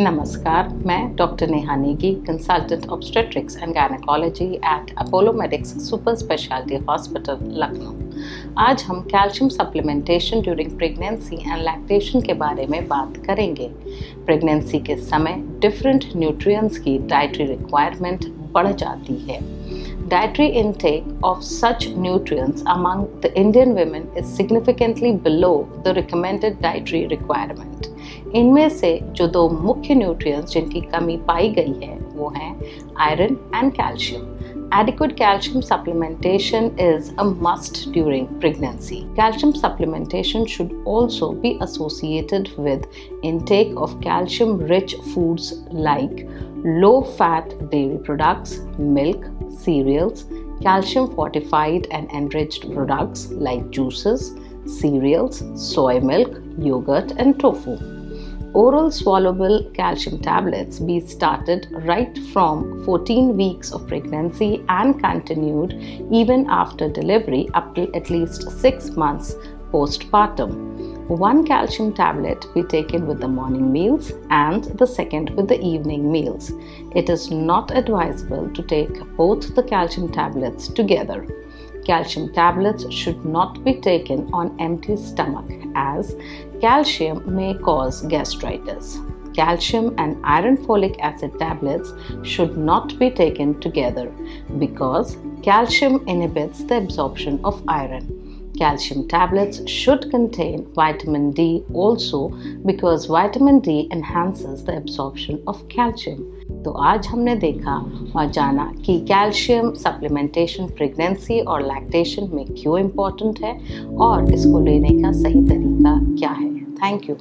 नमस्कार, मैं doctor Neha Negi consultant obstetrics and gynaecology at Apollo Medics super speciality hospital Lucknow. आज हम calcium supplementation during pregnancy and lactation के बारे में बात करेंगे। प्रेगनेंसी के समय डिफरेंट न्यूट्रिएंट्स की डाइटरी रिक्वायरमेंट बढ़ जाती है। dietary intake of such nutrients among the Indian women is significantly below the recommended dietary requirement. इनमें से जो दो मुख्य न्यूट्रिएंट्स जिनकी कमी पाई गई है वो हैं iron and calcium Adequate calcium supplementation is a must during pregnancy. Calcium supplementation should also be associated with intake of calcium rich foods like low fat dairy products, milk, cereals, calcium fortified and enriched products like juices, cereals, soy milk, yogurt, and tofu oral swallowable calcium tablets be started right from 14 weeks of pregnancy and continued even after delivery up to at least 6 months postpartum. One calcium tablet be taken with the morning meals and the second with the evening meals. It is not advisable to take both the calcium tablets together. Calcium tablets should not be taken on empty stomach as calcium may cause gastritis. Calcium and iron folic acid tablets should not be taken together because calcium inhibits the absorption of iron. Calcium tablets should contain vitamin D also because vitamin D enhances the absorption of calcium. तो आज हमने देखा और जाना कि calcium supplementation pregnancy और lactation में क्यों इम्पोर्टेंट है और इसको लेने का सही तरीका क्या है थैंक यू